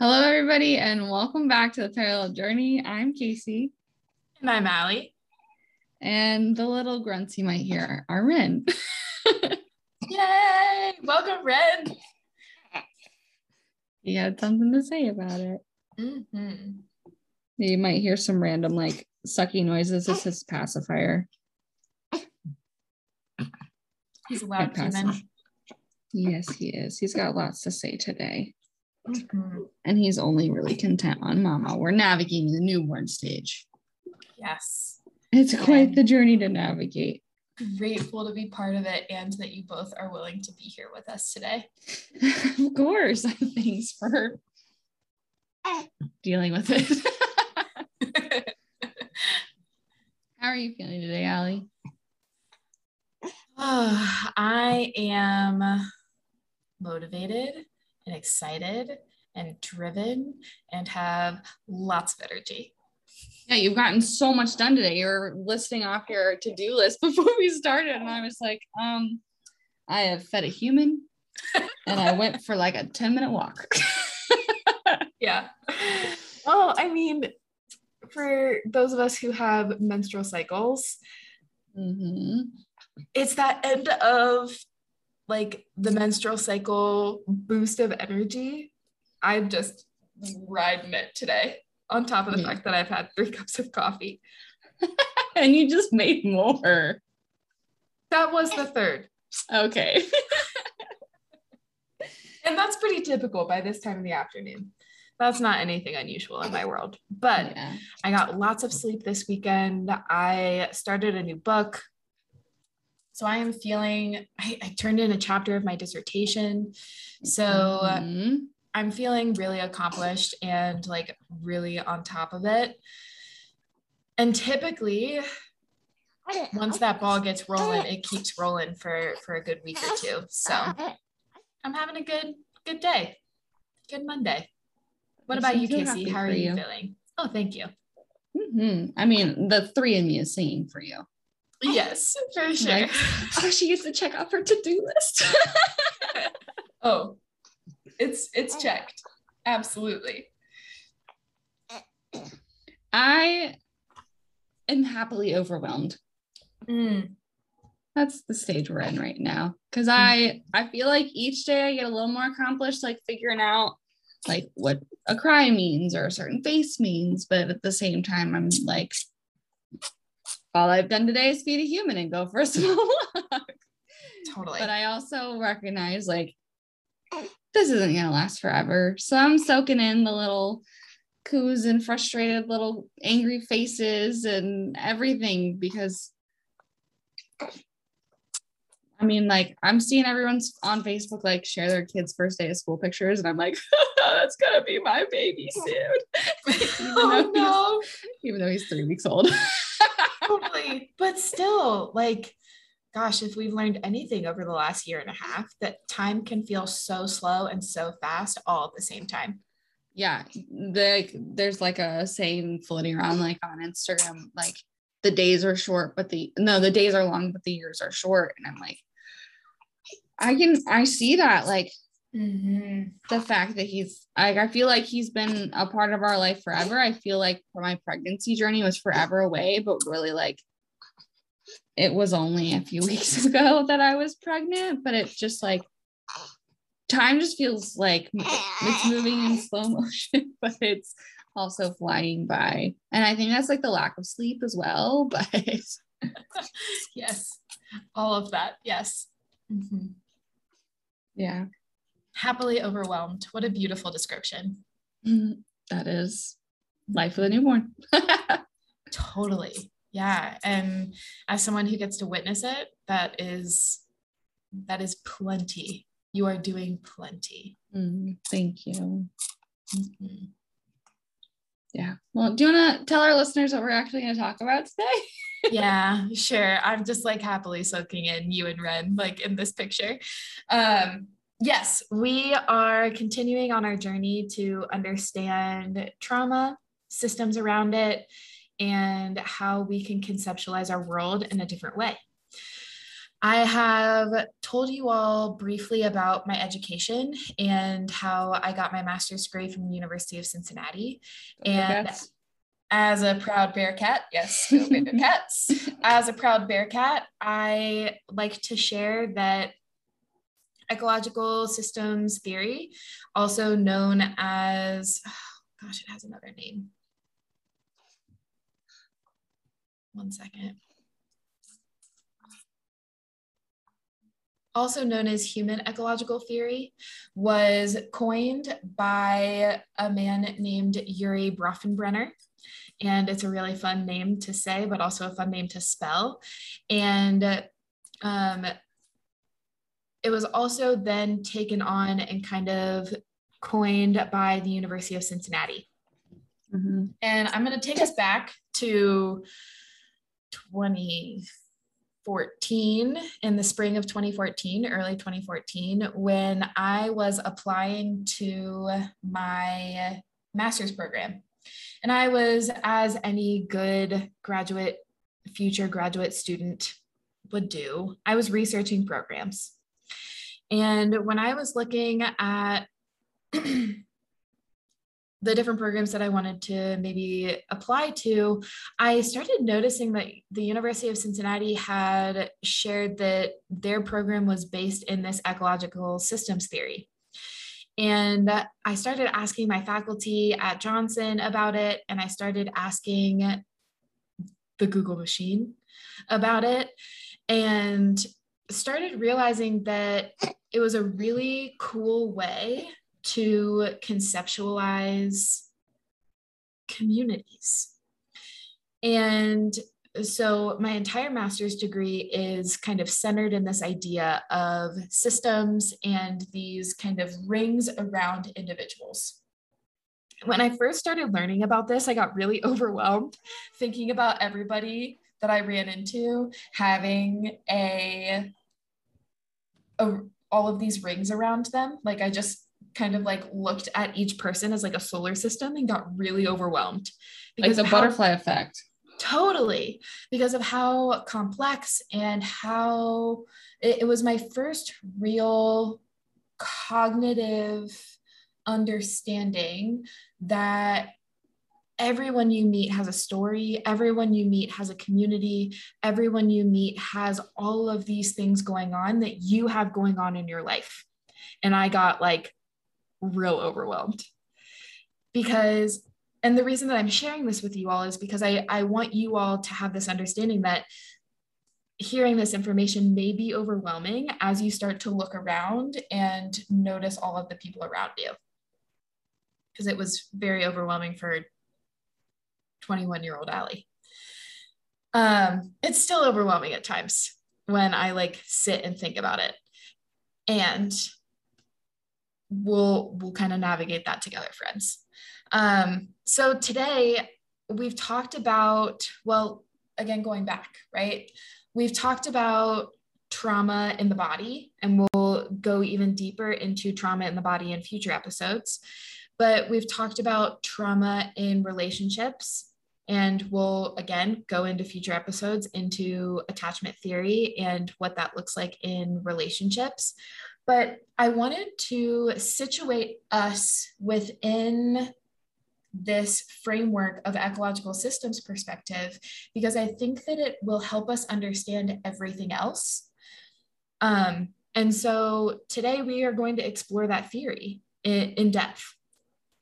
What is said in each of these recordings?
Hello, everybody, and welcome back to the Parallel Journey. I'm Casey, And I'm Allie. and the little grunts you might hear are Ren. Yay! Welcome, Ren. he had something to say about it. Mm-hmm. You might hear some random like sucky noises. This his pacifier. He's a loud human. Yes, he is. He's got lots to say today, Mhm. and he's only really content on Mama. We're navigating the newborn stage. Yes. It's quite the journey to navigate. Grateful to be part of it and that you both are willing to be here with us today. of course. Thanks for dealing with it. How are you feeling today, Allie? Oh, I am motivated and excited and driven and have lots of energy. Yeah, you've gotten so much done today. You're listing off your to-do list before we started, and I was like, um, I have fed a human and I went for like a 10-minute walk. Yeah. Well, I mean, for those of us who have menstrual cycles, hmm it's that end of like the menstrual cycle boost of energy. I'm just riding it today, on top of the fact that I've had three cups of coffee. And you just made more. That was the third. Okay. And that's pretty typical by this time in the afternoon. That's not anything unusual in my world. But yeah. I got lots of sleep this weekend. I started a new book. So I am feeling, I, I turned in a chapter of my dissertation. So Mhm. I'm feeling really accomplished and like really on top of it. And typically, once that ball gets rolling, it keeps rolling for for a good week or two. So I'm having a good good day, good Monday. What about you, Casey? How are you you. feeling? Oh, thank you. Mhm. I mean, the three in me is singing for you. Yes, for sure. Right. Oh, she used to check off her to-do list. Oh, it's it's checked. Absolutely. I am happily overwhelmed. Mm, That's the stage we're in right now. Cause I I feel like each day I get a little more accomplished, like figuring out like what a cry means or a certain face means. But at the same time, I'm like, all I've done today is feed a human and go for a small walk. totally. But I also recognize like this isn't gonna last forever. So I'm soaking in the little coos and frustrated little angry faces and everything because I mean, like I'm seeing everyone's on Facebook like share their kids' first day of school pictures, and I'm like, that's gonna be my baby soon. even, oh though no. even though he's three weeks old. Totally. But still, like, gosh, if we've learned anything over the last year and a half, that time can feel so slow and so fast all at the same time. yeah the, there's like a saying floating around like on instagram like the days are short but the no the days are long but the years are short and i'm like i can i see that like the fact that he's like i feel like he's been a part of our life forever i feel like for my pregnancy journey was forever away but really like it was only a few weeks ago that i was pregnant but it's just like time just feels like it's moving in slow motion but it's also flying by and i think that's like the lack of sleep as well but Yes. All of that. Yes. Mhm. yeah Happily overwhelmed. What a beautiful description. that is life of the newborn Totally. Yeah. And as someone who gets to witness it, that is that is plenty. You are doing plenty. Mm, thank you Mhm. yeah well do you want to tell our listeners what we're actually going to talk about today yeah, sure. I'm just like happily soaking in you and Ren, like in this picture. Um, yes, we are continuing on our journey to understand trauma, systems around it, and how we can conceptualize our world in a different way. I have told you all briefly about my education and how I got my master's degree from the University of Cincinnati. and as a proud Bearcat, yes, Bearcats. as a proud Bearcat, I like to share that ecological systems theory, also known as, oh gosh, it has another name. One second. also known as human ecological theory, was coined by a man named Urie Bronfenbrenner. And it's a really fun name to say, but also a fun name to spell. And um, it was also then taken on and kind of coined by the University of Cincinnati. Mm-hmm. And I'm going to take us back to 2014, in the spring of 2014, early 2014, when I was applying to my master's program. And I was, as any good graduate, future graduate student would do, I was researching programs. And when I was looking at the different programs that I wanted to maybe apply to, I started noticing that the University of Cincinnati had shared that their program was based in this ecological systems theory. And I started asking my faculty at Johnson about it, and I started asking the Google machine about it, and started realizing that it was a really cool way to conceptualize communities. And so my entire master's degree is kind of centered in this idea of systems and these kind of rings around individuals. When I first started learning about this, I got really overwhelmed thinking about everybody that I ran into having a, a all of these rings around them. Like I just kind of like looked at each person as like a solar system and got really overwhelmed. Because like the butterfly effect. Totally. Because of how complex and how it, it was my first real cognitive understanding that everyone you meet has a story, everyone you meet has a community, everyone you meet has all of these things going on that you have going on in your life. And I got like real overwhelmed. Because and the reason that i'm sharing this with you all is because i i want you all to have this understanding that hearing this information may be overwhelming as you start to look around and notice all of the people around you. Because it was very overwhelming for 21 year old Allie. Um, it's still overwhelming at times when I like sit and think about it. And we'll we'll kind of navigate that together friends um, so today we've talked about well again going back right we've talked about trauma in the body and we'll go even deeper into trauma in the body in future episodes but we've talked about trauma in relationships and we'll again go into future episodes into attachment theory and what that looks like in relationships but I wanted to situate us within this framework of ecological systems perspective because I think that it will help us understand everything else. Um, and so today we are going to explore that theory in, in depth.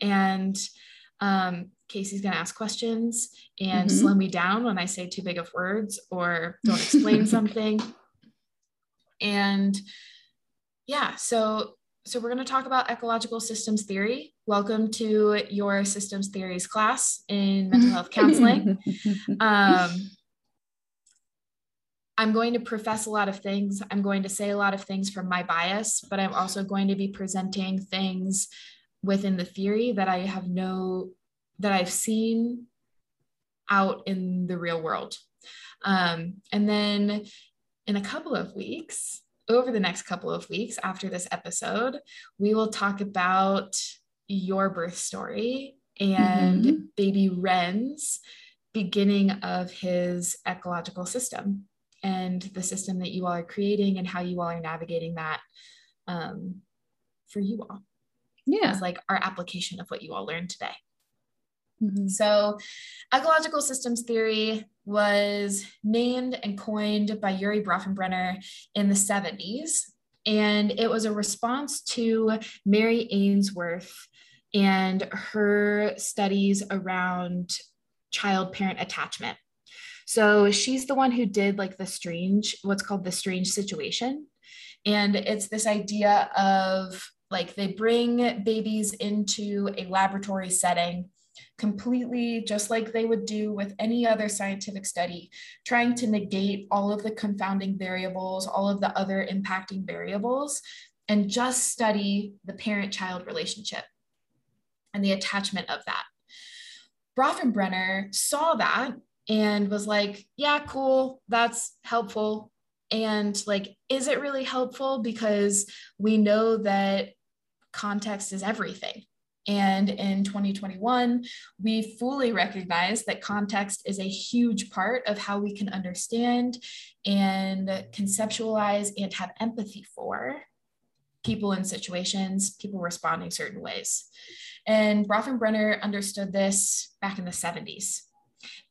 And um, Casey's going to ask questions and mm-hmm. slow me down when I say too big of words or don't explain something. And yeah, so so we're going to talk about ecological systems theory. Welcome to your systems theories class in mental health counseling. Um, I'm going to profess a lot of things. I'm going to say a lot of things from my bias, but I'm also going to be presenting things within the theory that I have no, that I've seen out in the real world. Um, and then in a couple of weeks, over the next couple of weeks after this episode, we will talk about your birth story and mm-hmm. baby Ren's beginning of his ecological system. and the system that you all are creating and how you all are navigating that um, for you all. Yeah. It's like our application of what you all learned today. Mhm. So, ecological systems theory was named and coined by Urie Bronfenbrenner in the 70s. And it was a response to Mary Ainsworth and her studies around child parent attachment. So, she's the one who did like the strange, what's called the strange situation. And it's this idea of like they bring babies into a laboratory setting completely just like they would do with any other scientific study, trying to negate all of the confounding variables, all of the other impacting variables, and just study the parent child relationship and the attachment of that. Bronfenbrenner saw that and was like, yeah, cool, that's helpful. And like, is it really helpful? Because we know that context is everything. And in 2021, we fully recognize that context is a huge part of how we can understand and conceptualize and have empathy for people in situations, people responding certain ways. And Bronfenbrenner understood this back in the 70s.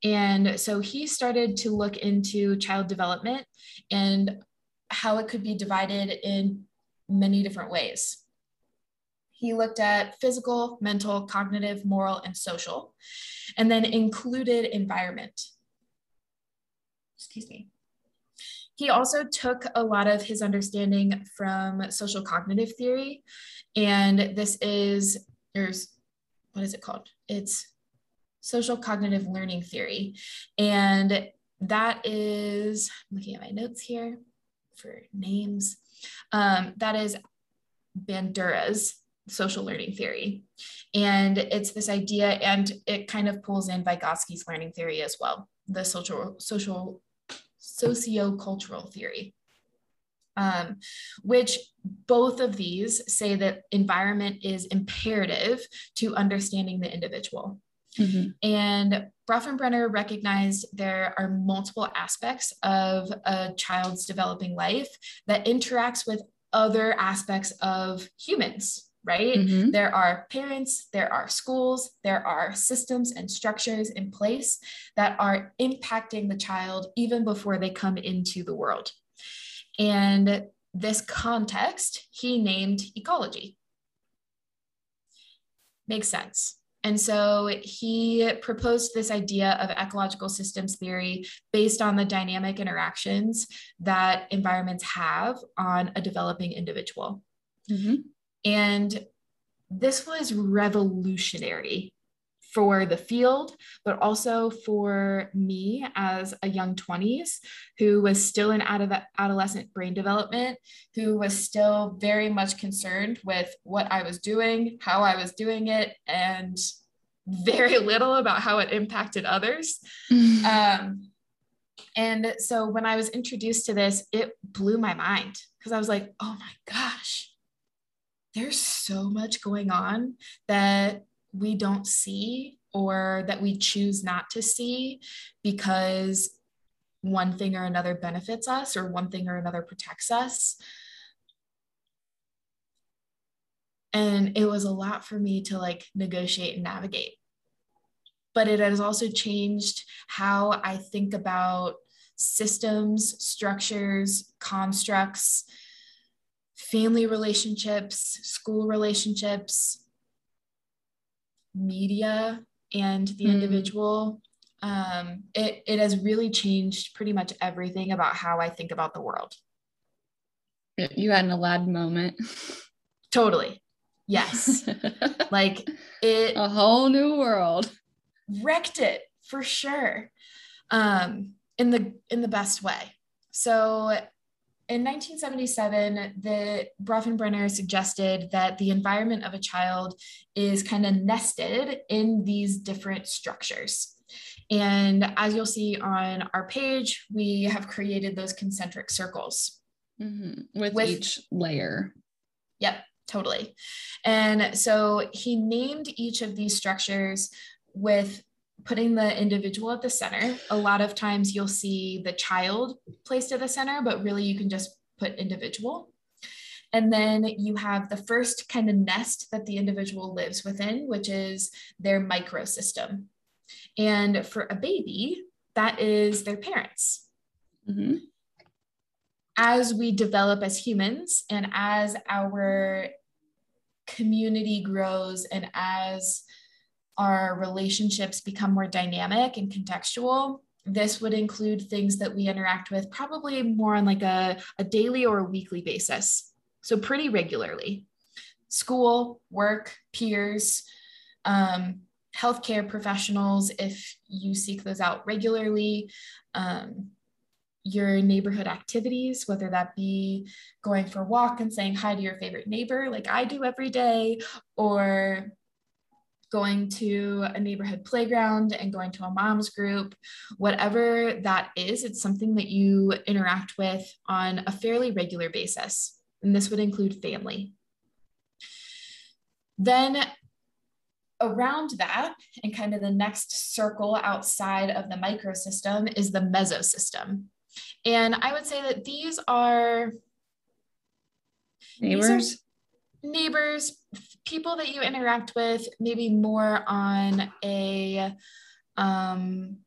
And so he started to look into child development and how it could be divided in many different ways. He looked at physical, mental, cognitive, moral, and social, and then included environment. Excuse me. He also took a lot of his understanding from social cognitive theory, and this is, there's, what is it called? It's social cognitive learning theory. And that is, I'm looking at my notes here for names. Um, that is Bandura's social learning theory. And it's this idea, and it kind of pulls in Vygotsky's learning theory as well, the social, social socio-cultural theory. Um, which both of these say that environment is imperative to understanding the individual. Mhm. And Bronfenbrenner recognized there are multiple aspects of a child's developing life that interacts with other aspects of humans, right? Mhm. There are parents, there are schools, there are systems and structures in place that are impacting the child even before they come into the world. And this context he named ecology. Makes sense. And so he proposed this idea of ecological systems theory based on the dynamic interactions that environments have on a developing individual. Mhm. And this was revolutionary for the field, but also for me as a young 20s who was still in out of adolescent brain development, who was still very much concerned with what I was doing, how I was doing it, and very little about how it impacted others. Um, and so when I was introduced to this, it blew my mind because I was like, oh my gosh, there's so much going on that we don't see or that we choose not to see because one thing or another benefits us or one thing or another protects us. And it was a lot for me to like negotiate and navigate. But it has also changed how I think about systems, structures, constructs, family relationships, school relationships, media, and the Mm. individual. Um, it, it has really changed pretty much everything about how I think about the world. You had an Aladdin moment. Totally. Yes. like it a whole new world. wrecked it for sure. Um, in the in the best way. So in 1977, the Bronfenbrenner suggested that the environment of a child is kind of nested in these different structures. And as you'll see on our page, we have created those concentric circles. Mhm. With, With- each layer. Yep, totally. And so he named each of these structures with putting the individual at the center. A lot of times you'll see the child placed at the center, but really you can just put individual. And then you have the first kind of nest that the individual lives within, which is their microsystem. And for a baby, that is their parents. Mm-hmm. As we develop as humans and as our community grows and as our relationships become more dynamic and contextual, this would include things that we interact with probably more on like a, a daily or a weekly basis. So pretty regularly. School, work, peers, um, healthcare professionals, if you seek those out regularly, um, your neighborhood activities, whether that be going for a walk and saying hi to your favorite neighbor, like I do every day, or going to a neighborhood playground and going to a mom's group, whatever that is, it's something that you interact with on a fairly regular basis. And this would include family. Then around that, and kind of the next circle outside of the microsystem is the mesosystem. And I would say that these are neighbors. These are neighbors, people that you interact with, maybe more on a um,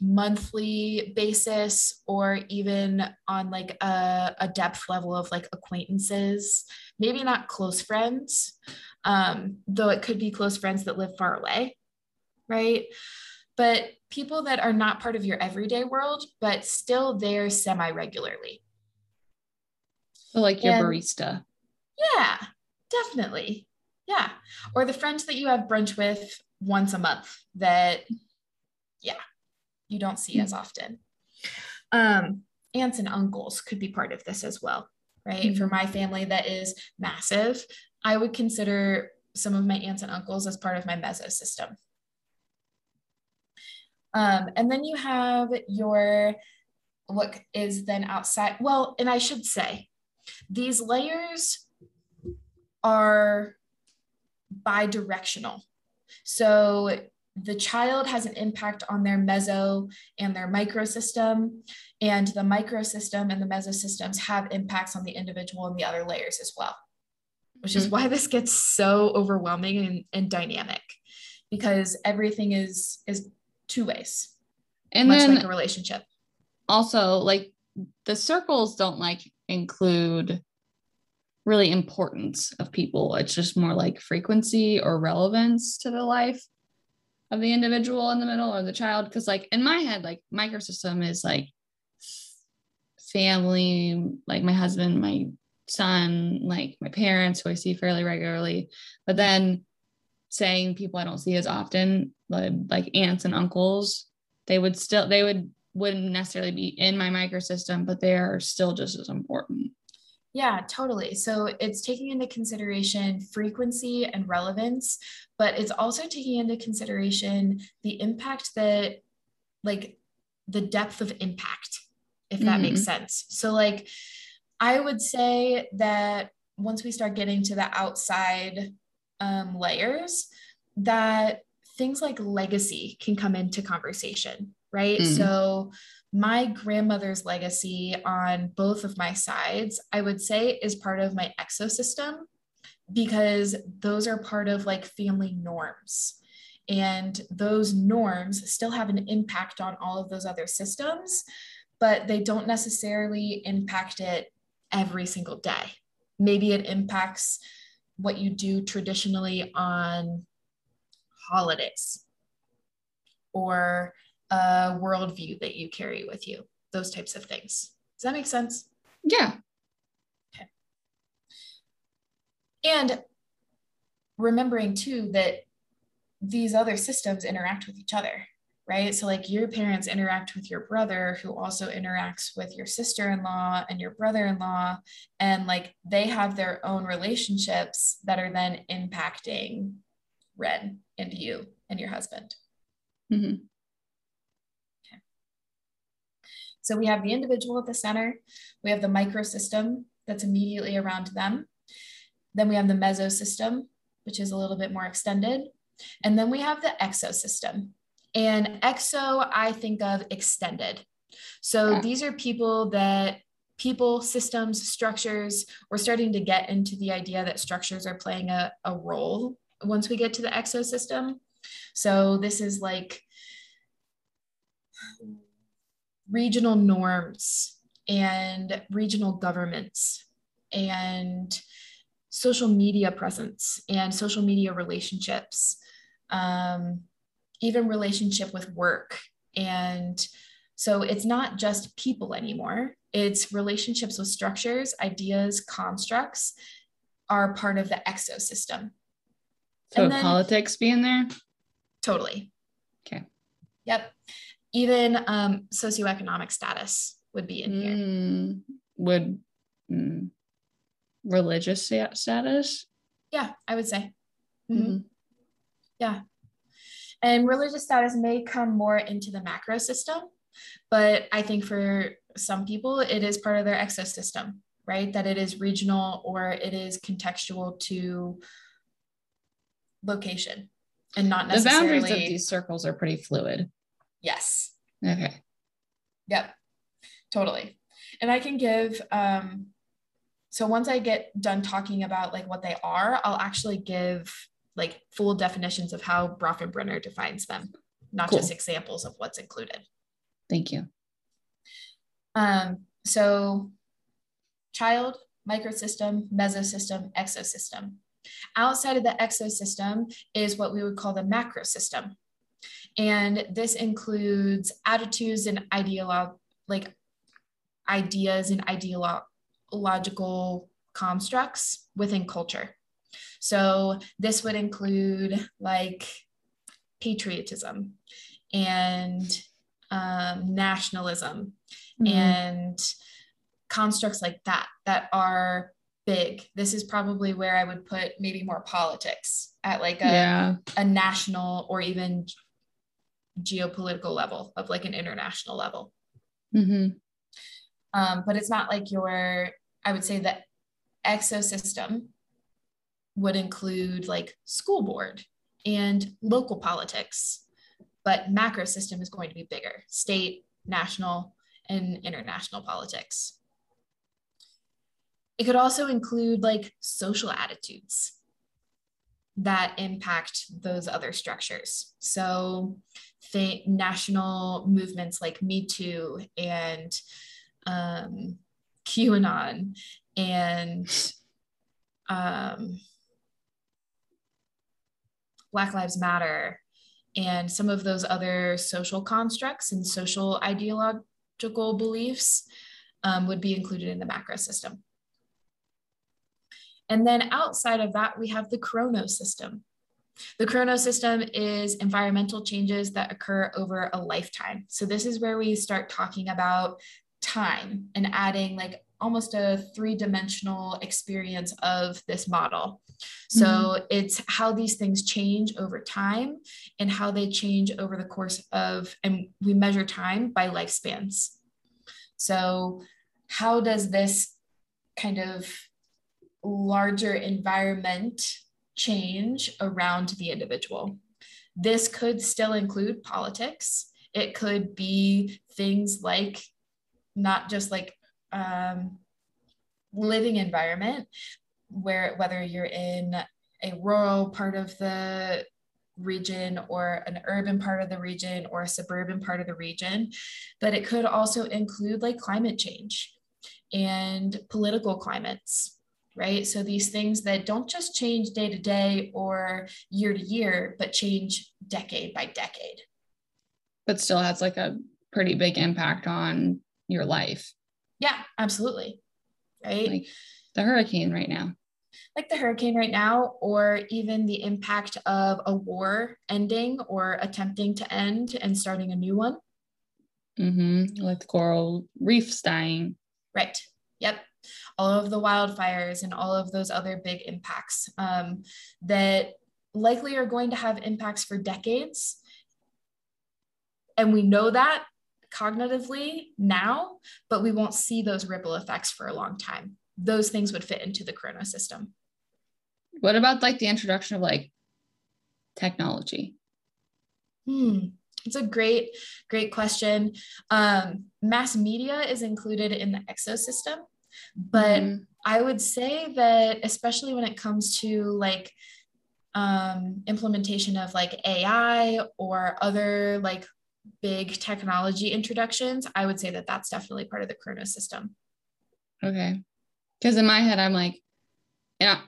monthly basis or even on like a, a, depth level of like acquaintances, maybe not close friends, um, though it could be close friends that live far away, right? But people that are not part of your everyday world, but still there semi regularly. So like your and, barista. Yeah, definitely. Yeah. Or the friends that you have brunch with once a month that, yeah, you don't see as often. Um, aunts and uncles could be part of this as well, right? Mm-hmm. For my family that is massive, I would consider some of my aunts and uncles as part of my meso system. Um, and then you have your what is then outside. Well, and I should say, these layers are bidirectional. So the child has an impact on their meso and their microsystem, and the microsystem and the mesosystems have impacts on the individual and the other layers as well, which is mm-hmm. why this gets so overwhelming and, and dynamic because everything is is two ways, and much then like a relationship. Also, like the circles don't like include really importance of people. It's just more like frequency or relevance to the life of the individual in the middle or the child. Cause like in my head, like microsystem is like family, like my husband, my son, like my parents who I see fairly regularly. But then saying people I don't see as often, like, like aunts and uncles, they would still they would wouldn't necessarily be in my microsystem, but they are still just as important. Yeah, totally. So it's taking into consideration frequency and relevance, but it's also taking into consideration the impact that, like, the depth of impact, if that mm-hmm. makes sense. So, like, I would say that once we start getting to the outside um, layers, that things like legacy can come into conversation, right? Mm-hmm. So, my grandmother's legacy on both of my sides, I would say, is part of my exosystem because those are part of like family norms. And those norms still have an impact on all of those other systems, but they don't necessarily impact it every single day. Maybe it impacts what you do traditionally on holidays or a worldview that you carry with you, those types of things. Does that make sense? Yeah. Okay. And remembering too that these other systems interact with each other, right? So, like your parents interact with your brother, who also interacts with your sister in law and your brother in law, and like they have their own relationships that are then impacting Ren and you and your husband. Mm-hmm. So we have the individual at the center, we have the microsystem that's immediately around them. Then we have the mesosystem, which is a little bit more extended. And then we have the exosystem. And exo, I think of extended. So Yeah. these are people that people, systems, structures, we're starting to get into the idea that structures are playing a, a role once we get to the exosystem. So this is like regional norms and regional governments and social media presence and social media relationships, um, even relationship with work. And so it's not just people anymore, it's relationships with structures, ideas, constructs are part of the exosystem. So And then- politics being there? Totally. Okay. Yep. Even um, socioeconomic status would be in here. Mm, would mm, religious status? Yeah, I would say. Mhm. Mhm. Yeah. And religious status may come more into the macro system, but I think for some people, it is part of their exosystem, right? That it is regional or it is contextual to location and not necessarily. The boundaries of these circles are pretty fluid. yes. Okay. Yep, totally. And I can give, um, so once I get done talking about like what they are, I'll actually give like full definitions of how Bronfenbrenner defines them, not Cool. just examples of what's included. Thank you. Um, so child, microsystem, mesosystem, exosystem. Outside of the exosystem is what we would call the macrosystem. And this includes attitudes and ideolo- like ideas and ideological constructs within culture. So this would include like patriotism and um, nationalism Mm, and constructs like that that are big. This is probably where I would put maybe more politics at like a, yeah. a national or even geopolitical level of like an international level. hmm Um, but it's not like your, I would say the exosystem would include like school board and local politics, but macro system is going to be bigger, state, national, and international politics. It could also include like social attitudes that impact those other structures. So, think national movements like Me Too and um, QAnon and um, Black Lives Matter and some of those other social constructs and social ideological beliefs um, would be included in the macro system. And then outside of that, we have the chronos system. The chronos system is environmental changes that occur over a lifetime. So this is where we start talking about time and adding like almost a three-dimensional experience of this model. So mm-hmm. it's how these things change over time and how they change over the course of, and we measure time by lifespans. So how does this kind of larger environment change around the individual. This could still include politics. It could be things like not just like um, living environment, where whether you're in a rural part of the region or an urban part of the region or a suburban part of the region, but it could also include like climate change and political climates right? So these things that don't just change day to day or year to year, but change decade by decade. But still has like a pretty big impact on your life. Yeah, absolutely. Right? Like the hurricane right now. Like the hurricane right now, or even the impact of a war ending or attempting to end and starting a new one. hmm Like the coral reefs dying. Right. Yep. All of the wildfires and all of those other big impacts um, that likely are going to have impacts for decades. And we know that cognitively now, but we won't see those ripple effects for a long time. Those things would fit into the Corona system. What about like the introduction of like technology? Hmm. it's a great, great question. Um, mass media is included in the exosystem, but mm-hmm. I would say that, especially when it comes to like um, implementation of like AI or other like big technology introductions, I would say that that's definitely part of the Chronos system. Okay. Because in my head, I'm like, yeah,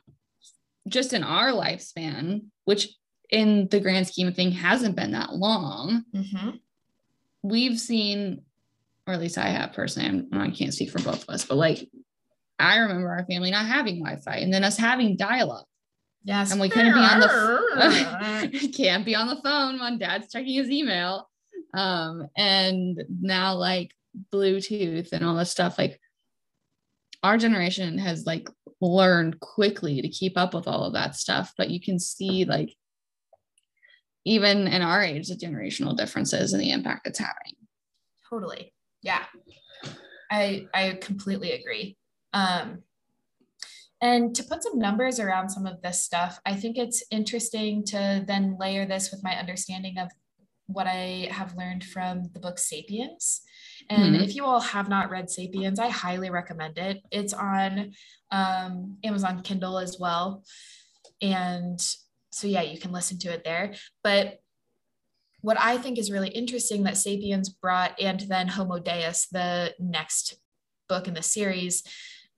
just in our lifespan, which in the grand scheme of thing hasn't been that long, mm-hmm. we've seen, or at least I have personally, I'm, I can't speak for both of us, but like I remember our family not having Wi-Fi and then us having dial-up. Yes. And we couldn't be on the can't be on the phone when dad's checking his email. Um, and now like Bluetooth and all this stuff, like our generation has like learned quickly to keep up with all of that stuff. But you can see like even in our age, the generational differences and the impact it's having. Totally. Yeah. I I completely agree. Um, and to put some numbers around some of this stuff, I think it's interesting to then layer this with my understanding of what I have learned from the book Sapiens. And mm-hmm. if you all have not read Sapiens, I highly recommend it. It's on um, Amazon Kindle as well. And so, yeah, you can listen to it there. But what I think is really interesting that Sapiens brought, and then Homo Deus, the next book in the series,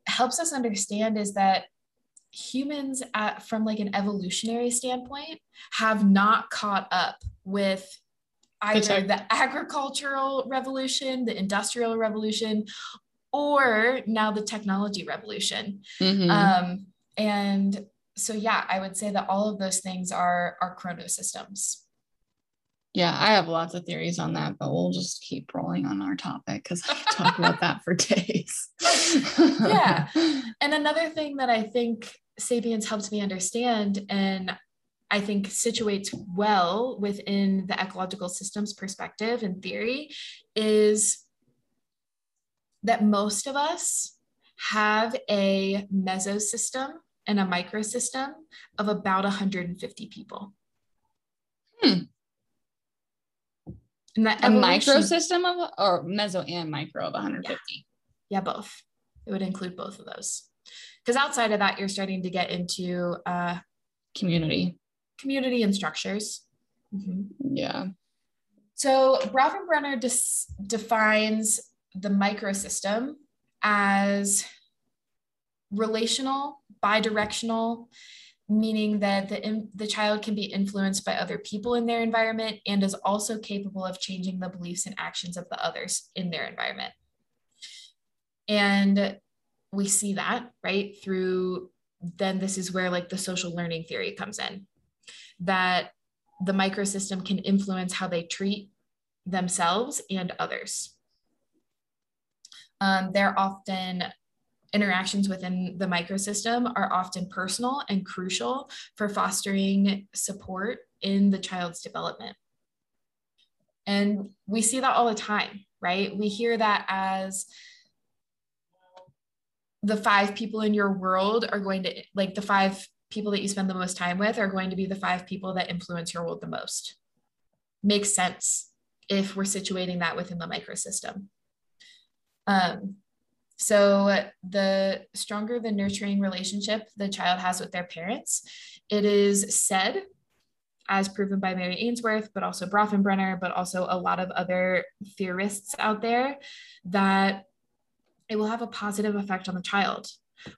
helps us understand is that humans at, from like an evolutionary standpoint have not caught up with either the agricultural revolution the industrial revolution or now the technology revolution. Mm-hmm. um, and so yeah i would say that all of those things are are chronosystems yeah, I have lots of theories on that, but we'll just keep rolling on our topic because I can talk about that for days. yeah. And another thing that I think Sapiens helped me understand and I think situates well within the ecological systems perspective and theory is that most of us have a mesosystem and a microsystem of about 150 people. Hmm that a micro system of or meso and micro of 150 yeah, yeah both. It would include both of those. Because outside of that you're starting to get into uh community. Community and structures. Mm-hmm. yeah. So Bronfenbrenner dis- defines the microsystem as relational bidirectional meaning that the, the child can be influenced by other people in their environment and is also capable of changing the beliefs and actions of the others in their environment. And we see that, right, through then this is where like the social learning theory comes in that the microsystem can influence how they treat themselves and others. Um, they're often interactions within the microsystem are often personal and crucial for fostering support in the child's development. And we see that all the time, right? We hear that as the five people in your world are going to, like, the five people that you spend the most time with are going to be the five people that influence your world the most. Makes sense if we're situating that within the microsystem. Um, so, the stronger the nurturing relationship the child has with their parents, it is said, as proven by Mary Ainsworth, but also Bronfenbrenner, but also a lot of other theorists out there, that it will have a positive effect on the child.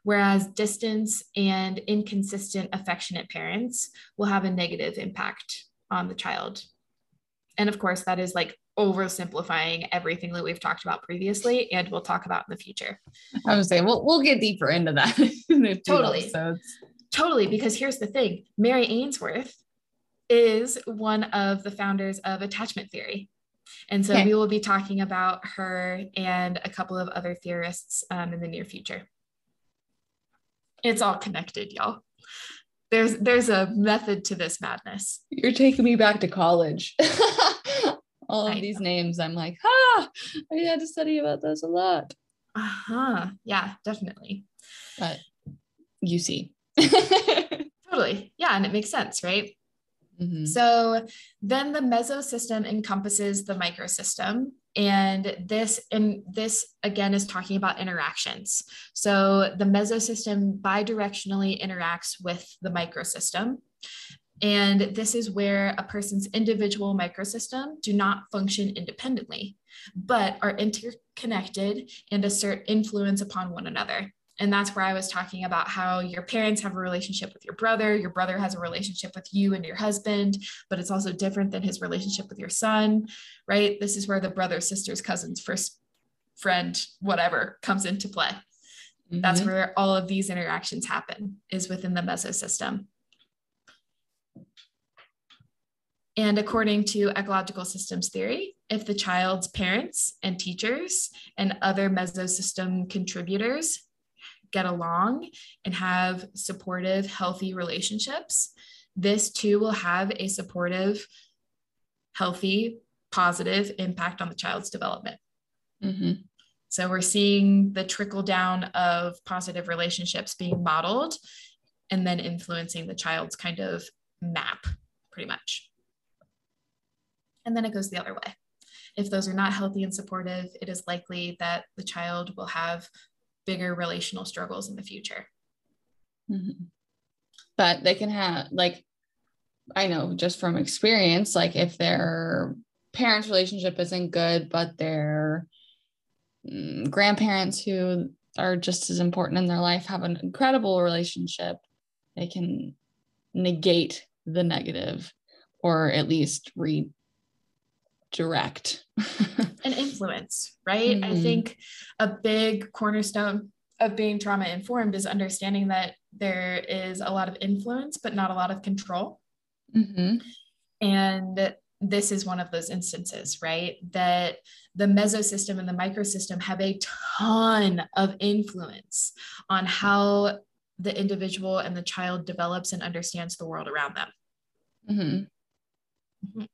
Whereas distance and inconsistent affectionate parents will have a negative impact on the child. And of course, that is like oversimplifying everything that we've talked about previously and we'll talk about in the future. I would saying we'll we'll get deeper into that. in totally. Episodes. Totally, because here's the thing Mary Ainsworth is one of the founders of attachment theory. And so okay. we will be talking about her and a couple of other theorists um, in the near future. It's all connected, y'all. There's there's a method to this madness. You're taking me back to college. all of I these know. names, I'm like, ah, I had to study about those a lot. Uh-huh. Yeah, definitely. But you see. totally. Yeah. And it makes sense, right? Mm-hmm. So then the mesosystem encompasses the microsystem. And this and this again is talking about interactions. So the mesosystem bidirectionally interacts with the microsystem. And this is where a person's individual microsystem do not function independently, but are interconnected and assert influence upon one another. And that's where I was talking about how your parents have a relationship with your brother, your brother has a relationship with you and your husband, but it's also different than his relationship with your son, right? This is where the brother, sisters, cousins, first friend, whatever comes into play. Mm-hmm. That's where all of these interactions happen, is within the mesosystem. And according to ecological systems theory, if the child's parents and teachers and other mesosystem contributors get along and have supportive, healthy relationships, this too will have a supportive, healthy, positive impact on the child's development. Mm-hmm. So we're seeing the trickle down of positive relationships being modeled and then influencing the child's kind of map, pretty much. And then it goes the other way. If those are not healthy and supportive, it is likely that the child will have bigger relational struggles in the future. Mm-hmm. But they can have, like, I know just from experience, like if their parents' relationship isn't good, but their mm, grandparents who are just as important in their life have an incredible relationship, they can negate the negative or at least redirect an influence, right? Mm-hmm. I think a big cornerstone of being trauma informed is understanding that there is a lot of influence, but not a lot of control. Mm-hmm. And this is one of those instances, right? That the mesosystem and the microsystem have a ton of influence on how the individual and the child develops and understands the world around them. Mm-hmm. Mm-hmm.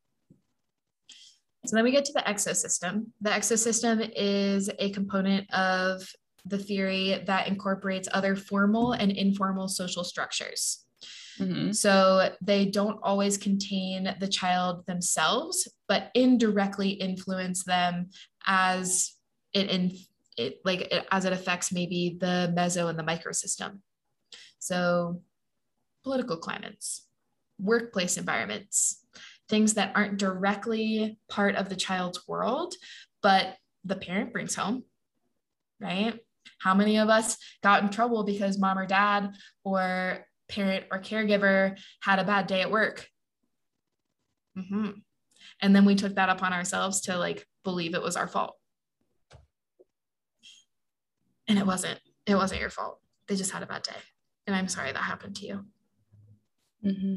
So then we get to the exosystem. The exosystem is a component of the theory that incorporates other formal and informal social structures. Mm-hmm. So they don't always contain the child themselves, but indirectly influence them as it in it like it, as it affects maybe the meso and the microsystem. So political climates, workplace environments, things that aren't directly part of the child's world, but the parent brings home, right? How many of us got in trouble because mom or dad or parent or caregiver had a bad day at work? Mm-hmm. And then we took that upon ourselves to like believe it was our fault. And it wasn't. It wasn't your fault. They just had a bad day. And I'm sorry that happened to you. Mm-hmm.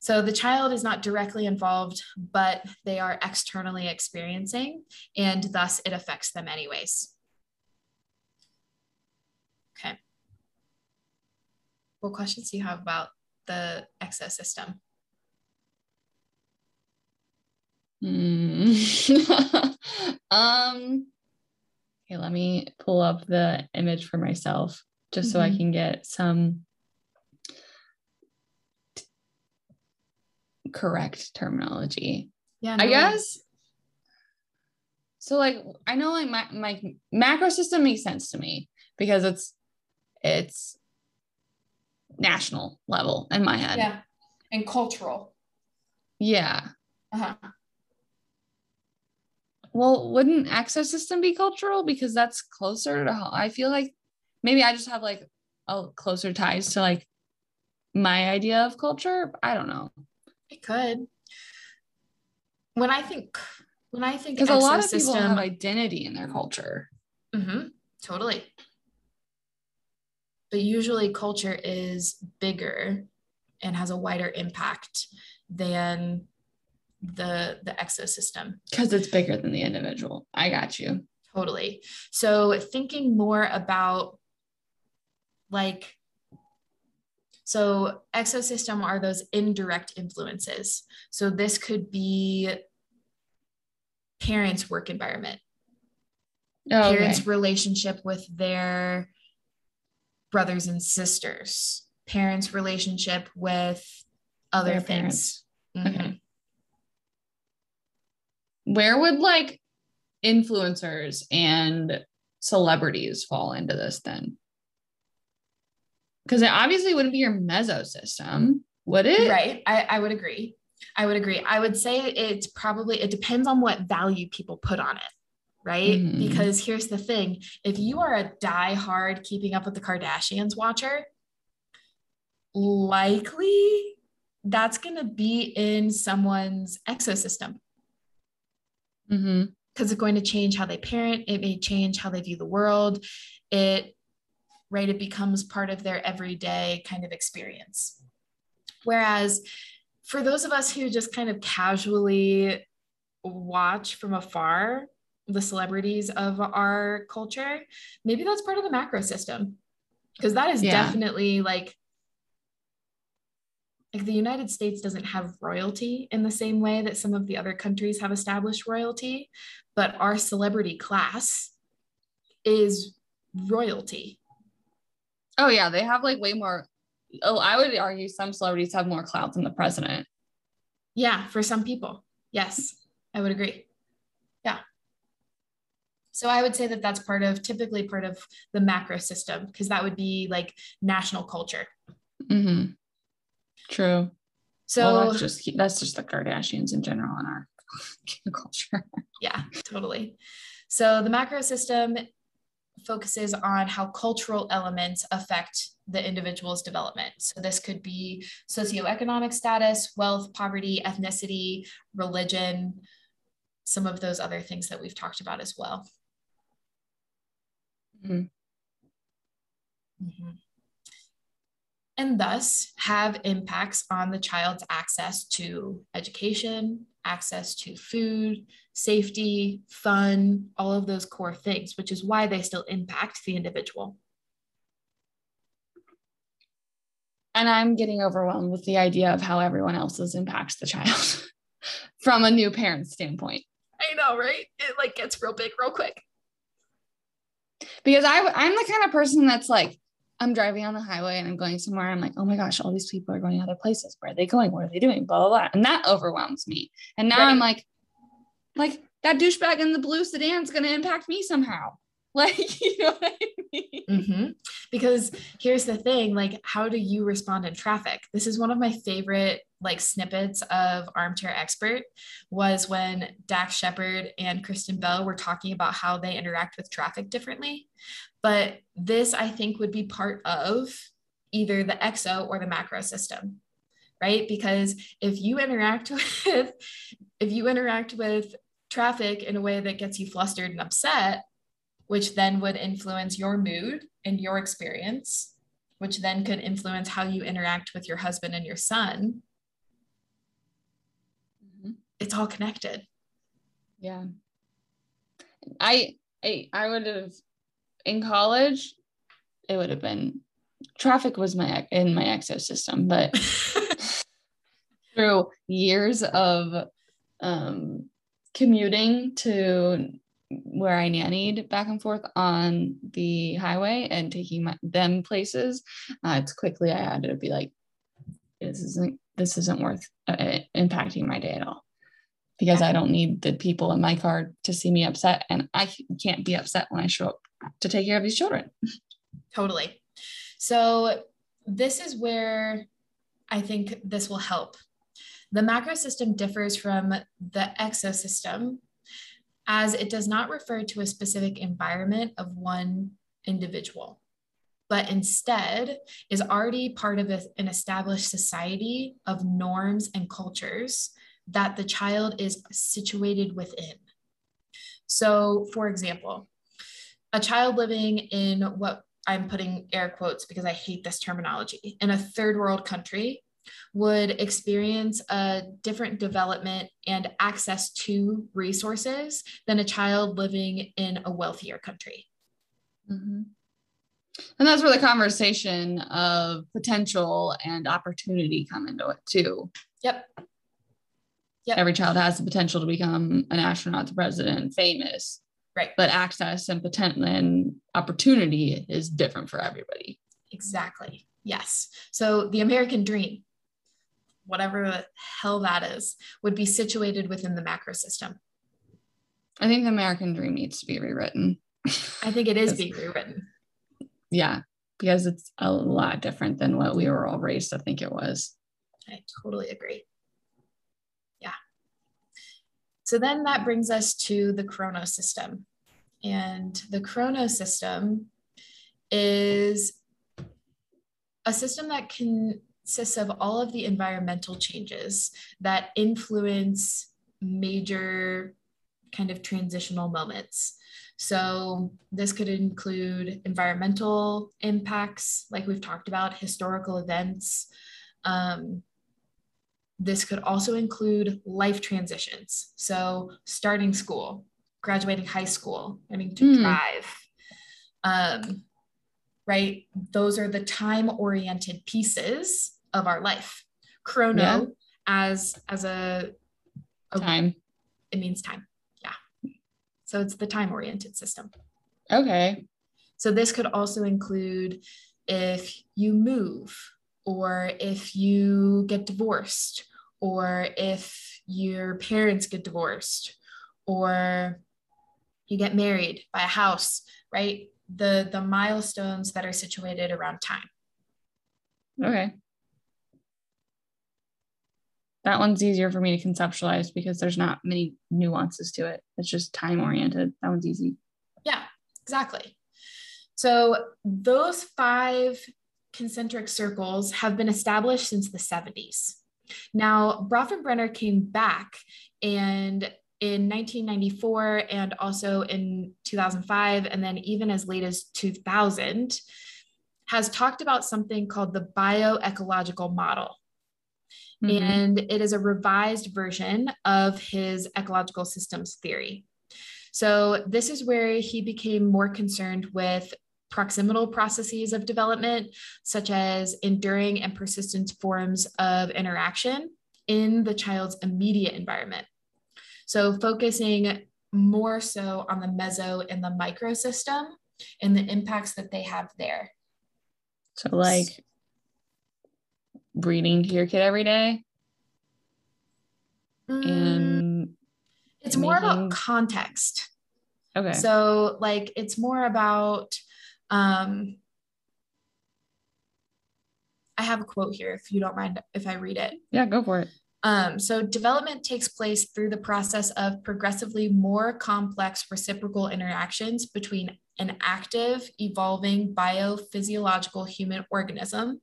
So the child is not directly involved, but they are externally experiencing, and thus it affects them anyways. Okay. What questions do you have about the exosystem? Mm. um, okay, let me pull up the image for myself just mm-hmm. so I mm-hmm. can get some correct terminology. Yeah, no I guess. So like I know like my, my macro system makes sense to me because it's it's national level in my head. Yeah. And cultural. Yeah. Uh-huh. Well, wouldn't exosystem be cultural because that's closer to how I feel like maybe I just have like a closer ties to like my idea of culture. I don't know. It could. When I think, when I think, because a lot of people have identity in their culture. Mm-hmm, totally. But usually, culture is bigger and has a wider impact than the the exosystem because it's bigger than the individual i got you totally so thinking more about like so, exosystem are those indirect influences. So, this could be parents' work environment, oh, parents' relationship with their brothers and sisters, parents' relationship with other Their things. parents. Mhm. Okay. Where would like influencers and celebrities fall into this then? Because it obviously wouldn't be your meso system, would it? Right. I, I would agree. I would agree. I would say it's probably, it depends on what value people put on it. Right. Mhm. Because here's the thing if you are a die-hard keeping up with the Kardashians watcher, likely that's going to be in someone's exosystem hmm because it's going to change how they parent. It may change how they view the world. It, right, it becomes part of their everyday kind of experience. Whereas for those of us who just kind of casually watch from afar the celebrities of our culture, maybe that's part of the macro system. Because that is Yeah. definitely like, like the United States doesn't have royalty in the same way that some of the other countries have established royalty, but our celebrity class is royalty. Oh yeah, they have like way more. Oh, I would argue some celebrities have more clout than the president. Yeah, for some people. Yes, I would agree. Yeah. So I would say that that's part of typically part of the macro system because that would be like national culture. hmm True. So well, that's just that's just the Kardashians in general in our culture. yeah, totally. So the macro system focuses on how cultural elements affect the individual's development. So this could be socioeconomic status, wealth, poverty, ethnicity, religion, some of those other things that we've talked about as well. Mhm. Mhm. And thus have impacts on the child's access to education, access to food, safety, fun, all of those core things, which is why they still impact the individual. And I'm getting overwhelmed with the idea of how everyone else's impacts the child from a new parent standpoint. I know, right? It like gets real big real quick. Because I I'm the kind of person that's like I'm driving on the highway and I'm going somewhere. I'm like, oh my gosh, all these people are going to other places. Where are they going? What are they doing? Blah blah blah. And that overwhelms me. And now I'm like, like that douchebag in the blue sedan is going to impact me somehow. Like, you know what I mean? Mhm. Because here's the thing like, how do you respond in traffic? This is one of my favorite like snippets of Armchair Expert was when Dax Shepard and Kristen Bell were talking about how they interact with traffic differently. But this, I think, would be part of either the exo or the macro system, right? Because if you interact with, if you interact with traffic in a way that gets you flustered and upset, which then would influence your mood and your experience, which then could influence how you interact with your husband and your son. It's all connected. Yeah. I I I would have in college, it would have been traffic was my in my exosystem, but through years of um commuting to where I nannied back and forth on the highway and taking my, them places, uh, it's quickly I had to be like, this isn't this isn't worth uh, impacting my day at all because I don't need the people in my car to see me upset, and I can't be upset when I show up to take care of these children. Totally. So, this is where I think this will help. The macro system differs from the exosystem as it does not refer to a specific environment of one individual, but instead is already part of a- an established society of norms and cultures that the child is situated within. So, for example, a child living in what I'm putting air quotes because I hate this terminology in a third world country would experience a different development and access to resources than a child living in a wealthier country. Mm-hmm. And that's where the conversation of potential and opportunity come into it too. Yep. Yep. Every child has the potential to become an astronaut, the president, famous. Right. But access and potential and opportunity is different for everybody. Exactly. Yes. So the American dream, whatever the hell that is, would be situated within the macro system. I think the American dream needs to be rewritten. I think it is being rewritten. Yeah, because it's a lot different than what we were all raised to think it was. I totally agree. Yeah. So then that brings us to the Chronos system. And the Chronos system is a system that consists of all of the environmental changes that influence major kind of transitional moments. So, this could include environmental impacts, like we've talked about, historical events. Um, this could also include life transitions. So, starting school, graduating high school, learning to mm. drive. Um, right? Those are the time oriented pieces of our life. Chrono yeah. as as a, a time. It means time. Yeah. So it's the time oriented system. Okay. So this could also include if you move, or if you get divorced, or if your parents get divorced, or you get married, buy a house, right? The the milestones that are situated around time. Okay that one's easier for me to conceptualize because there's not many nuances to it. It's just time oriented. That one's easy. Yeah, exactly. So those five concentric circles have been established since the 70s. Now, Bronfenbrenner came back and in 1994 and also in 2005, and then even as late as 2000, has talked about something called the bioecological model. Mm-hmm. And it is a revised version of his ecological systems theory. So, this is where he became more concerned with proximal processes of development, such as enduring and persistent forms of interaction in the child's immediate environment. So, focusing more so on the meso and the micro system and the impacts that they have there. So, like reading to your kid every day? Mm, and it's making... more about context. Okay. So like it's more about um I have a quote here if you don't mind if I read it. Yeah, go for it. Um, so development takes place through the process of progressively more complex reciprocal interactions between an active, evolving biophysiological human organism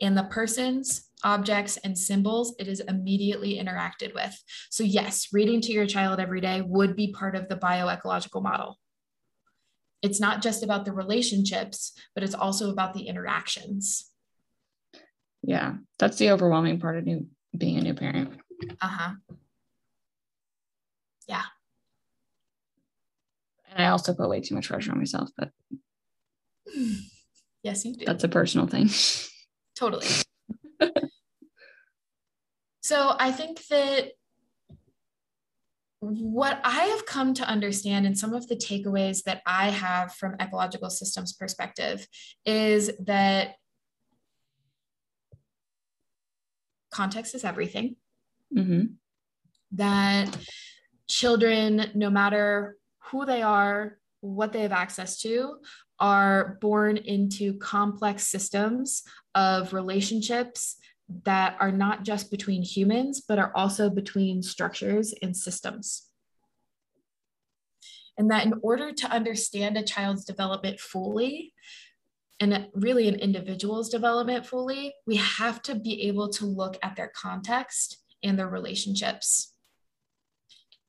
and the persons, objects, and symbols it is immediately interacted with. So, yes, reading to your child every day would be part of the bioecological model. It's not just about the relationships, but it's also about the interactions. Yeah, that's the overwhelming part of new, being a new parent. Uh huh. Yeah. And I also put way too much pressure on myself, but yes, you do. That's a personal thing. Totally. so I think that what I have come to understand and some of the takeaways that I have from ecological systems perspective is that context is everything. Mm-hmm. That children, no matter who they are, what they have access to, are born into complex systems of relationships that are not just between humans, but are also between structures and systems. And that in order to understand a child's development fully, and really an individual's development fully, we have to be able to look at their context and their relationships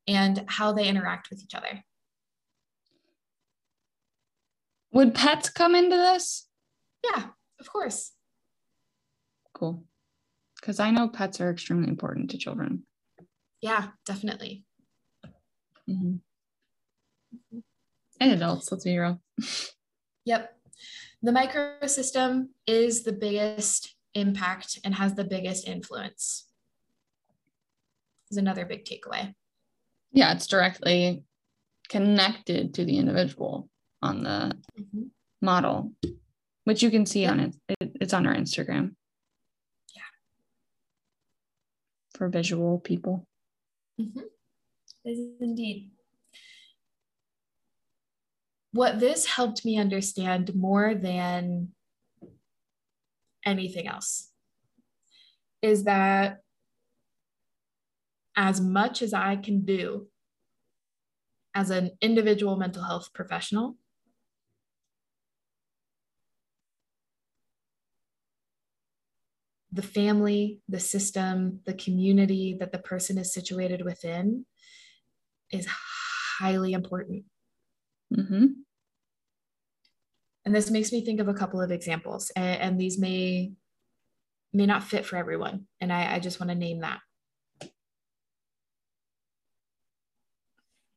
and how they interact with each other. Would pets come into this? Yeah, of course. Cool. Because I know pets are extremely important to children. Yeah, definitely. Mm-hmm. And adults, let's be real. Yep. The microsystem is the biggest impact and has the biggest influence. Is another big takeaway. Yeah, it's directly connected to the individual on the mm-hmm. model, which you can see on it. it it's on our Instagram. Yeah. For visual people. Mm-hmm. indeed. What this helped me understand more than anything else is that as much as I can do as an individual mental health professional, the family, the system, the community that the person is situated within is highly important. Mm-hmm. And this makes me think of a couple of examples, and, and these may may not fit for everyone, and I, I just want to name that.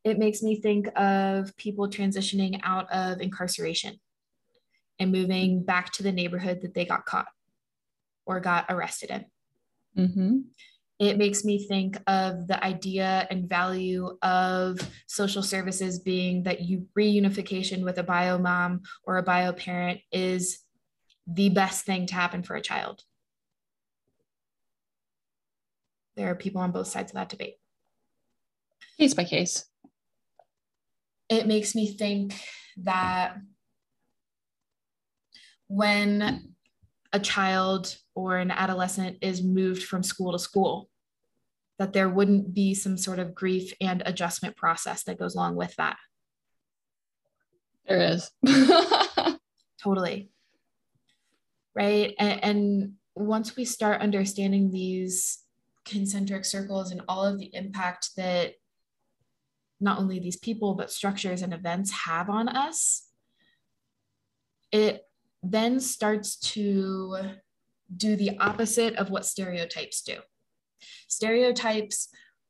It makes me think of people transitioning out of incarceration and moving back to the neighborhood that they got caught or got arrested in. Mm-hmm. It makes me think of the idea and value of social services being that you reunification with a bio mom or a bio parent is the best thing to happen for a child. There are people on both sides of that debate. Case by case. It makes me think that when a child or an adolescent is moved from school to school, that there wouldn't be some sort of grief and adjustment process that goes along with that. There is. totally. Right. And, and once we start understanding these concentric circles and all of the impact that not only these people, but structures and events have on us, it then starts to do the opposite of what stereotypes do. Stereotypes,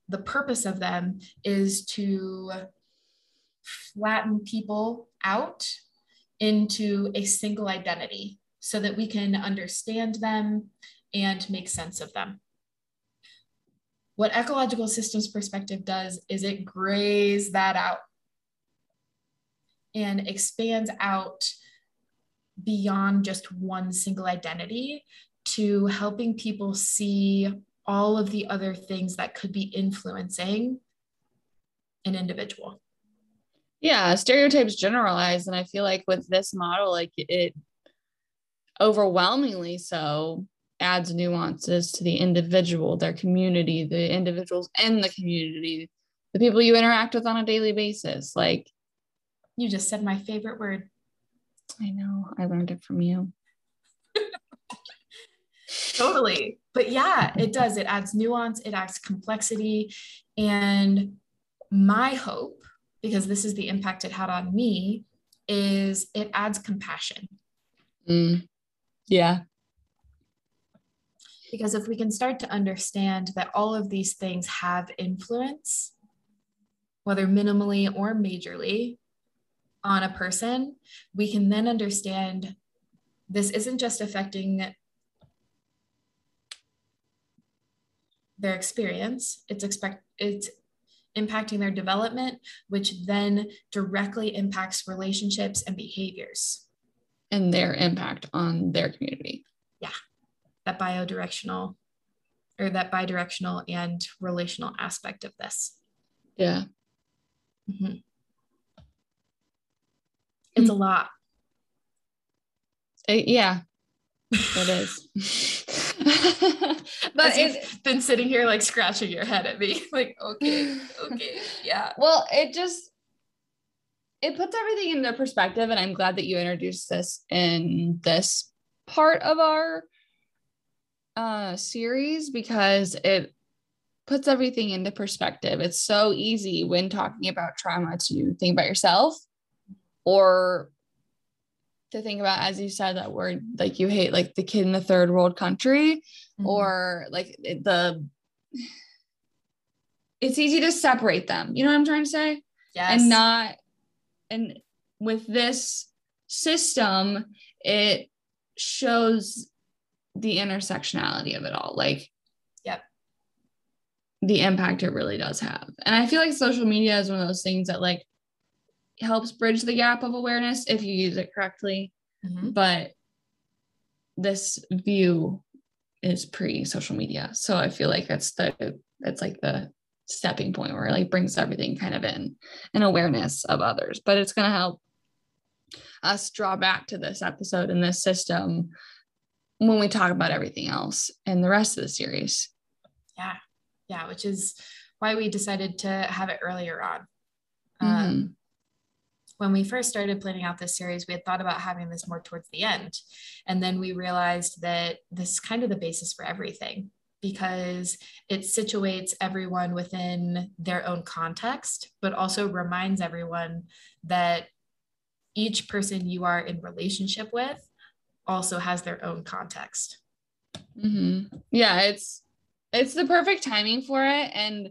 the purpose of them is to flatten people out into a single identity so that we can understand them and make sense of them. What ecological systems perspective does is it grays that out and expands out beyond just one single identity to helping people see all of the other things that could be influencing an individual. Yeah, stereotypes generalize. And I feel like with this model, like it overwhelmingly so adds nuances to the individual, their community, the individuals in the community, the people you interact with on a daily basis. Like, you just said my favorite word. I know. I learned it from you. totally. But yeah, it does. It adds nuance, it adds complexity. And my hope, because this is the impact it had on me, is it adds compassion. Mm. Yeah. Because if we can start to understand that all of these things have influence, whether minimally or majorly, on a person, we can then understand this isn't just affecting their experience, it's expect it's impacting their development, which then directly impacts relationships and behaviors. And their impact on their community. Yeah. That biodirectional or that bidirectional and relational aspect of this. Yeah. Mm-hmm. It's a lot. It, yeah, it is. but it's been sitting here like scratching your head at me, like, okay, okay, yeah. Well, it just it puts everything into perspective, and I'm glad that you introduced this in this part of our uh series because it puts everything into perspective. It's so easy when talking about trauma to think about yourself or to think about as you said that word like you hate like the kid in the third world country mm-hmm. or like the it's easy to separate them. You know what i'm trying to say? Yes. and not and with this system it shows the intersectionality of it all. Like yep. the impact it really does have. And i feel like social media is one of those things that like helps bridge the gap of awareness if you use it correctly. Mm-hmm. But this view is pre social media. So I feel like that's the it's like the stepping point where it like brings everything kind of in an awareness of others. But it's gonna help us draw back to this episode and this system when we talk about everything else and the rest of the series. Yeah. Yeah. Which is why we decided to have it earlier on. Mm-hmm. Um, when we first started planning out this series, we had thought about having this more towards the end. And then we realized that this is kind of the basis for everything because it situates everyone within their own context, but also reminds everyone that each person you are in relationship with also has their own context. Mm-hmm. Yeah, it's it's the perfect timing for it, and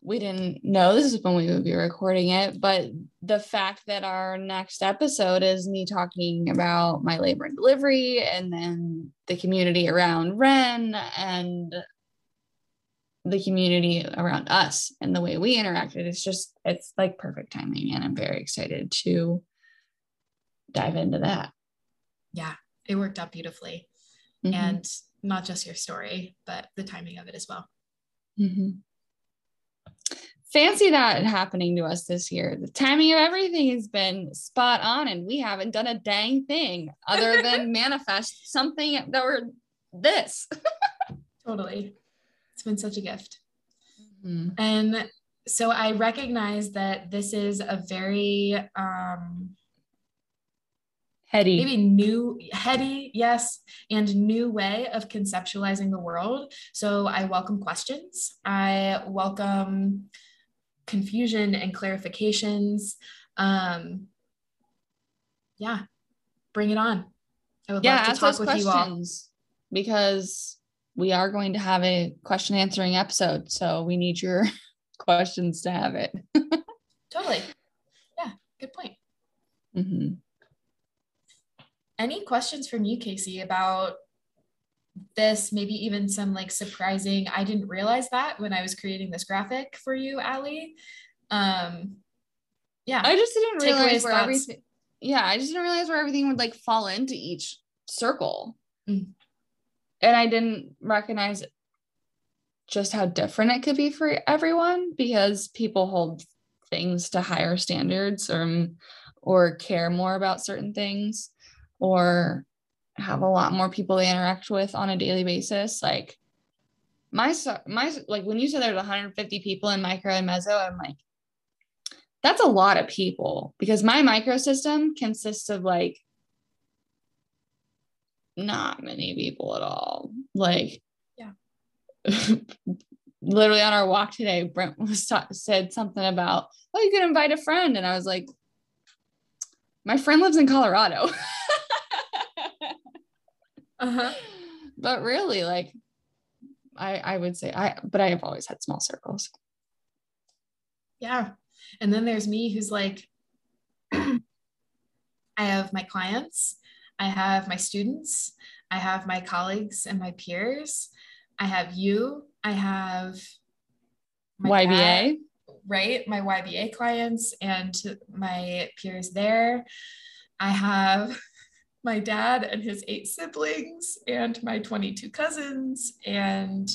we didn't know this is when we would be recording it, but the fact that our next episode is me talking about my labor and delivery, and then the community around Ren and the community around us and the way we interacted it's just it's like perfect timing and i'm very excited to dive into that yeah it worked out beautifully mm-hmm. and not just your story but the timing of it as well mm-hmm. Fancy that happening to us this year the timing of everything has been spot on and we haven't done a dang thing other than manifest something that we're this totally it's been such a gift. Mm-hmm. And so I recognize that this is a very um, heady, maybe new, heady, yes, and new way of conceptualizing the world. So I welcome questions. I welcome confusion and clarifications. Um, yeah, bring it on. I would yeah, love to talk with questions you all because we are going to have a question answering episode. So we need your questions to have it. totally. Yeah, good point. Mm-hmm. Any questions from you, Casey, about this? Maybe even some like surprising, I didn't realize that when I was creating this graphic for you, Allie. Um, yeah. I just didn't realize where everything, yeah, I just didn't realize where everything would like fall into each circle. Mm and I didn't recognize just how different it could be for everyone because people hold things to higher standards or or care more about certain things or have a lot more people they interact with on a daily basis like my my like when you said there's 150 people in micro and meso i'm like that's a lot of people because my microsystem consists of like not many people at all. Like, yeah. literally on our walk today, Brent was ta- said something about, oh, you could invite a friend. And I was like, my friend lives in Colorado. uh-huh. But really, like, I, I would say I, but I have always had small circles. Yeah. And then there's me who's like, I have my clients I have my students, I have my colleagues and my peers, I have you, I have YBA. Dad, right? My YBA clients and my peers there. I have my dad and his eight siblings and my 22 cousins. And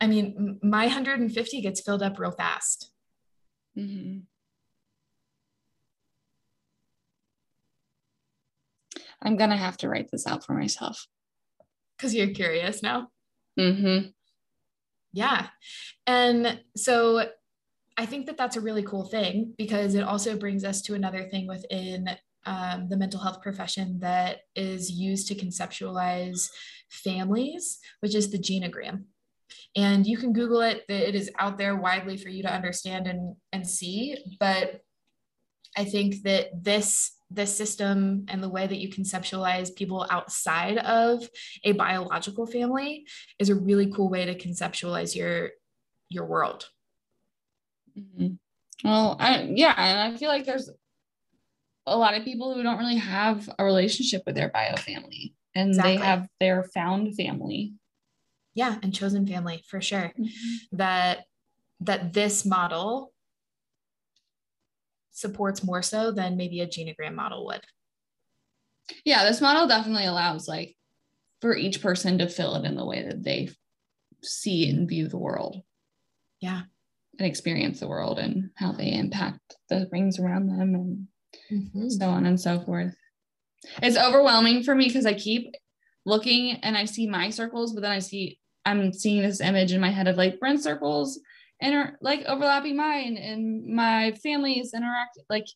I mean, my 150 gets filled up real fast. Mm-hmm. I'm gonna have to write this out for myself. Because you're curious now. Mm-hmm. Yeah. And so I think that that's a really cool thing because it also brings us to another thing within um, the mental health profession that is used to conceptualize families, which is the genogram. And you can Google it, it is out there widely for you to understand and, and see. But I think that this this system and the way that you conceptualize people outside of a biological family is a really cool way to conceptualize your your world mm-hmm. well I, yeah and i feel like there's a lot of people who don't really have a relationship with their bio family and exactly. they have their found family yeah and chosen family for sure mm-hmm. that that this model supports more so than maybe a genogram model would. Yeah, this model definitely allows like for each person to fill it in the way that they see and view the world. Yeah. And experience the world and how they impact the things around them and Mm-hmm. so on and so forth. It's overwhelming for me because I keep looking and I see my circles, but then I see I'm seeing this image in my head of like Brent's circles and are like overlapping mine and my family's interact like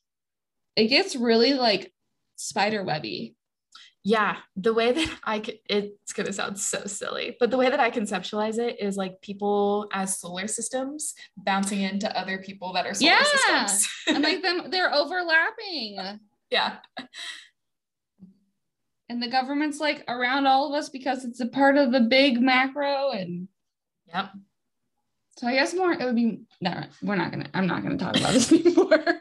it gets really like spider webby. Yeah, the way that I could, it's going to sound so silly, but the way that I conceptualize it is like people as solar systems bouncing into other people that are solar Yeah. systems. and like them they're overlapping. yeah. And the government's like around all of us because it's a part of the big macro and Yep. so I guess more it would be no, we're not gonna I'm not gonna talk about this anymore.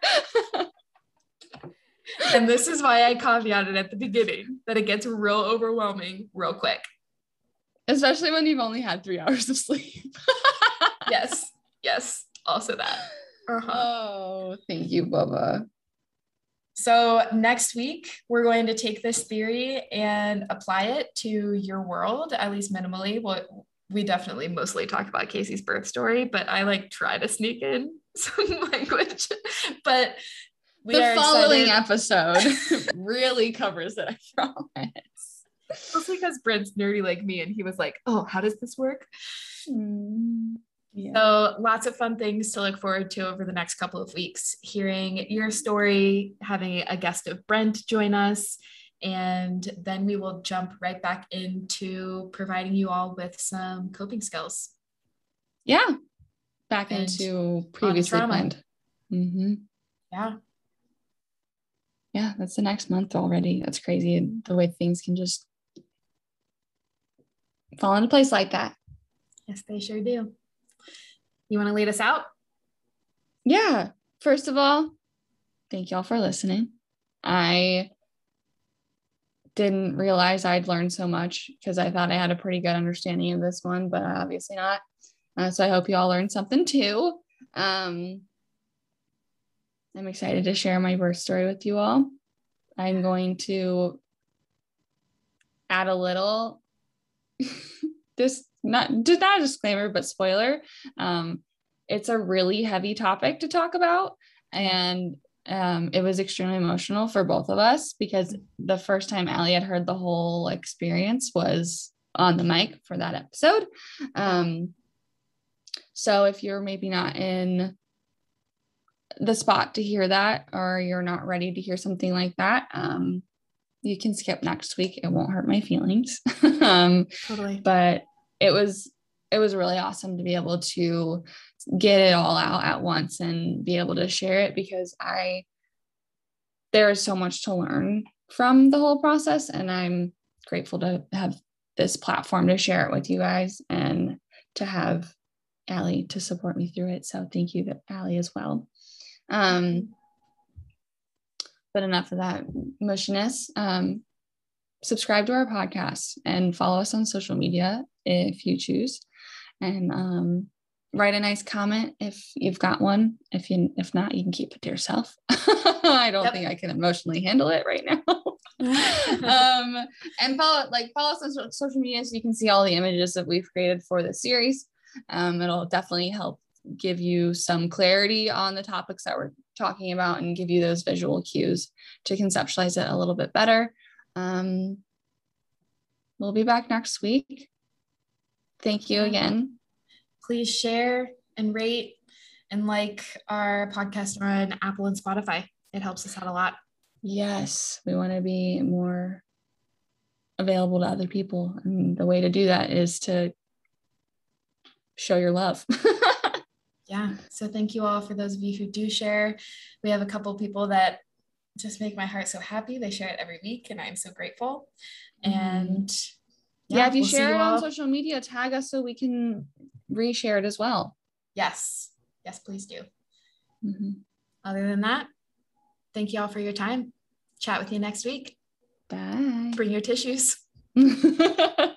And this is why I caveated at the beginning that it gets real overwhelming real quick. Especially when you've only had three hours of sleep. Yes. Yes. Also that. Uh-huh. Oh, thank you, Bubba. So, next week, we're going to take this theory and apply it to your world, at least minimally. What we definitely mostly talk about Casey's birth story, but I like try to sneak in some language. But we the following excited, episode really covers it, I promise. mostly because Brent's nerdy like me, and he was like, "Oh, how does this work?" Mm, yeah. So, lots of fun things to look forward to over the next couple of weeks. Hearing your story, having a guest of Brent join us, and then we will jump right back into providing you all with some coping skills. yeah. Back And into previously planned. hmm Yeah. Yeah, that's the next month already. That's crazy. The way things can just fall into place like that. Yes, they sure do. You want to lead us out? yeah first of all thank y'all for listening i didn't realize i'd learned so much because i thought i had a pretty good understanding of this one but obviously not uh, so i hope you all learned something too um, i'm excited to share my birth story with you all i'm going to add a little this not just not a disclaimer but spoiler um, it's a really heavy topic to talk about and um, it was extremely emotional for both of us because the first time Allie had heard the whole experience was on the mic for that episode. Um, so if you're maybe not in the spot to hear that or you're not ready to hear something like that, um, you can skip next week. It won't hurt my feelings. um, Totally. but it was it was really awesome to be able to get it all out at once and be able to share it because I there is so much to learn from the whole process and I'm grateful to have this platform to share it with you guys and to have Allie to support me through it. So thank you Allie as well. Um, but enough of that mushiness. Um, subscribe to our podcast and follow us on social media if you choose. And um, write a nice comment if you've got one. If you if not you can keep it to yourself. I don't Yep. think i can emotionally handle it right now. Um and follow like follow us on social media so you can see all the images that we've created for the series. Um it'll definitely help give you some clarity on the topics that we're talking about and give you those visual cues to conceptualize it a little bit better um we'll be back next week thank you again Please share and rate and like our podcast on Apple and Spotify. It helps us out a lot. Yes, we want to be more available to other people. And the way to do that is to show your love. Yeah. So thank you all for those of you who do share. We have a couple people that just make my heart so happy. They share it every week, and I'm so grateful. Mhm. And yeah, if you we'll share it on social media, tag us so we can reshare it as well. Yes, yes, please do. Mhm. Other than that, thank you all for your time. Chat with you next week. Bye. Bring your tissues.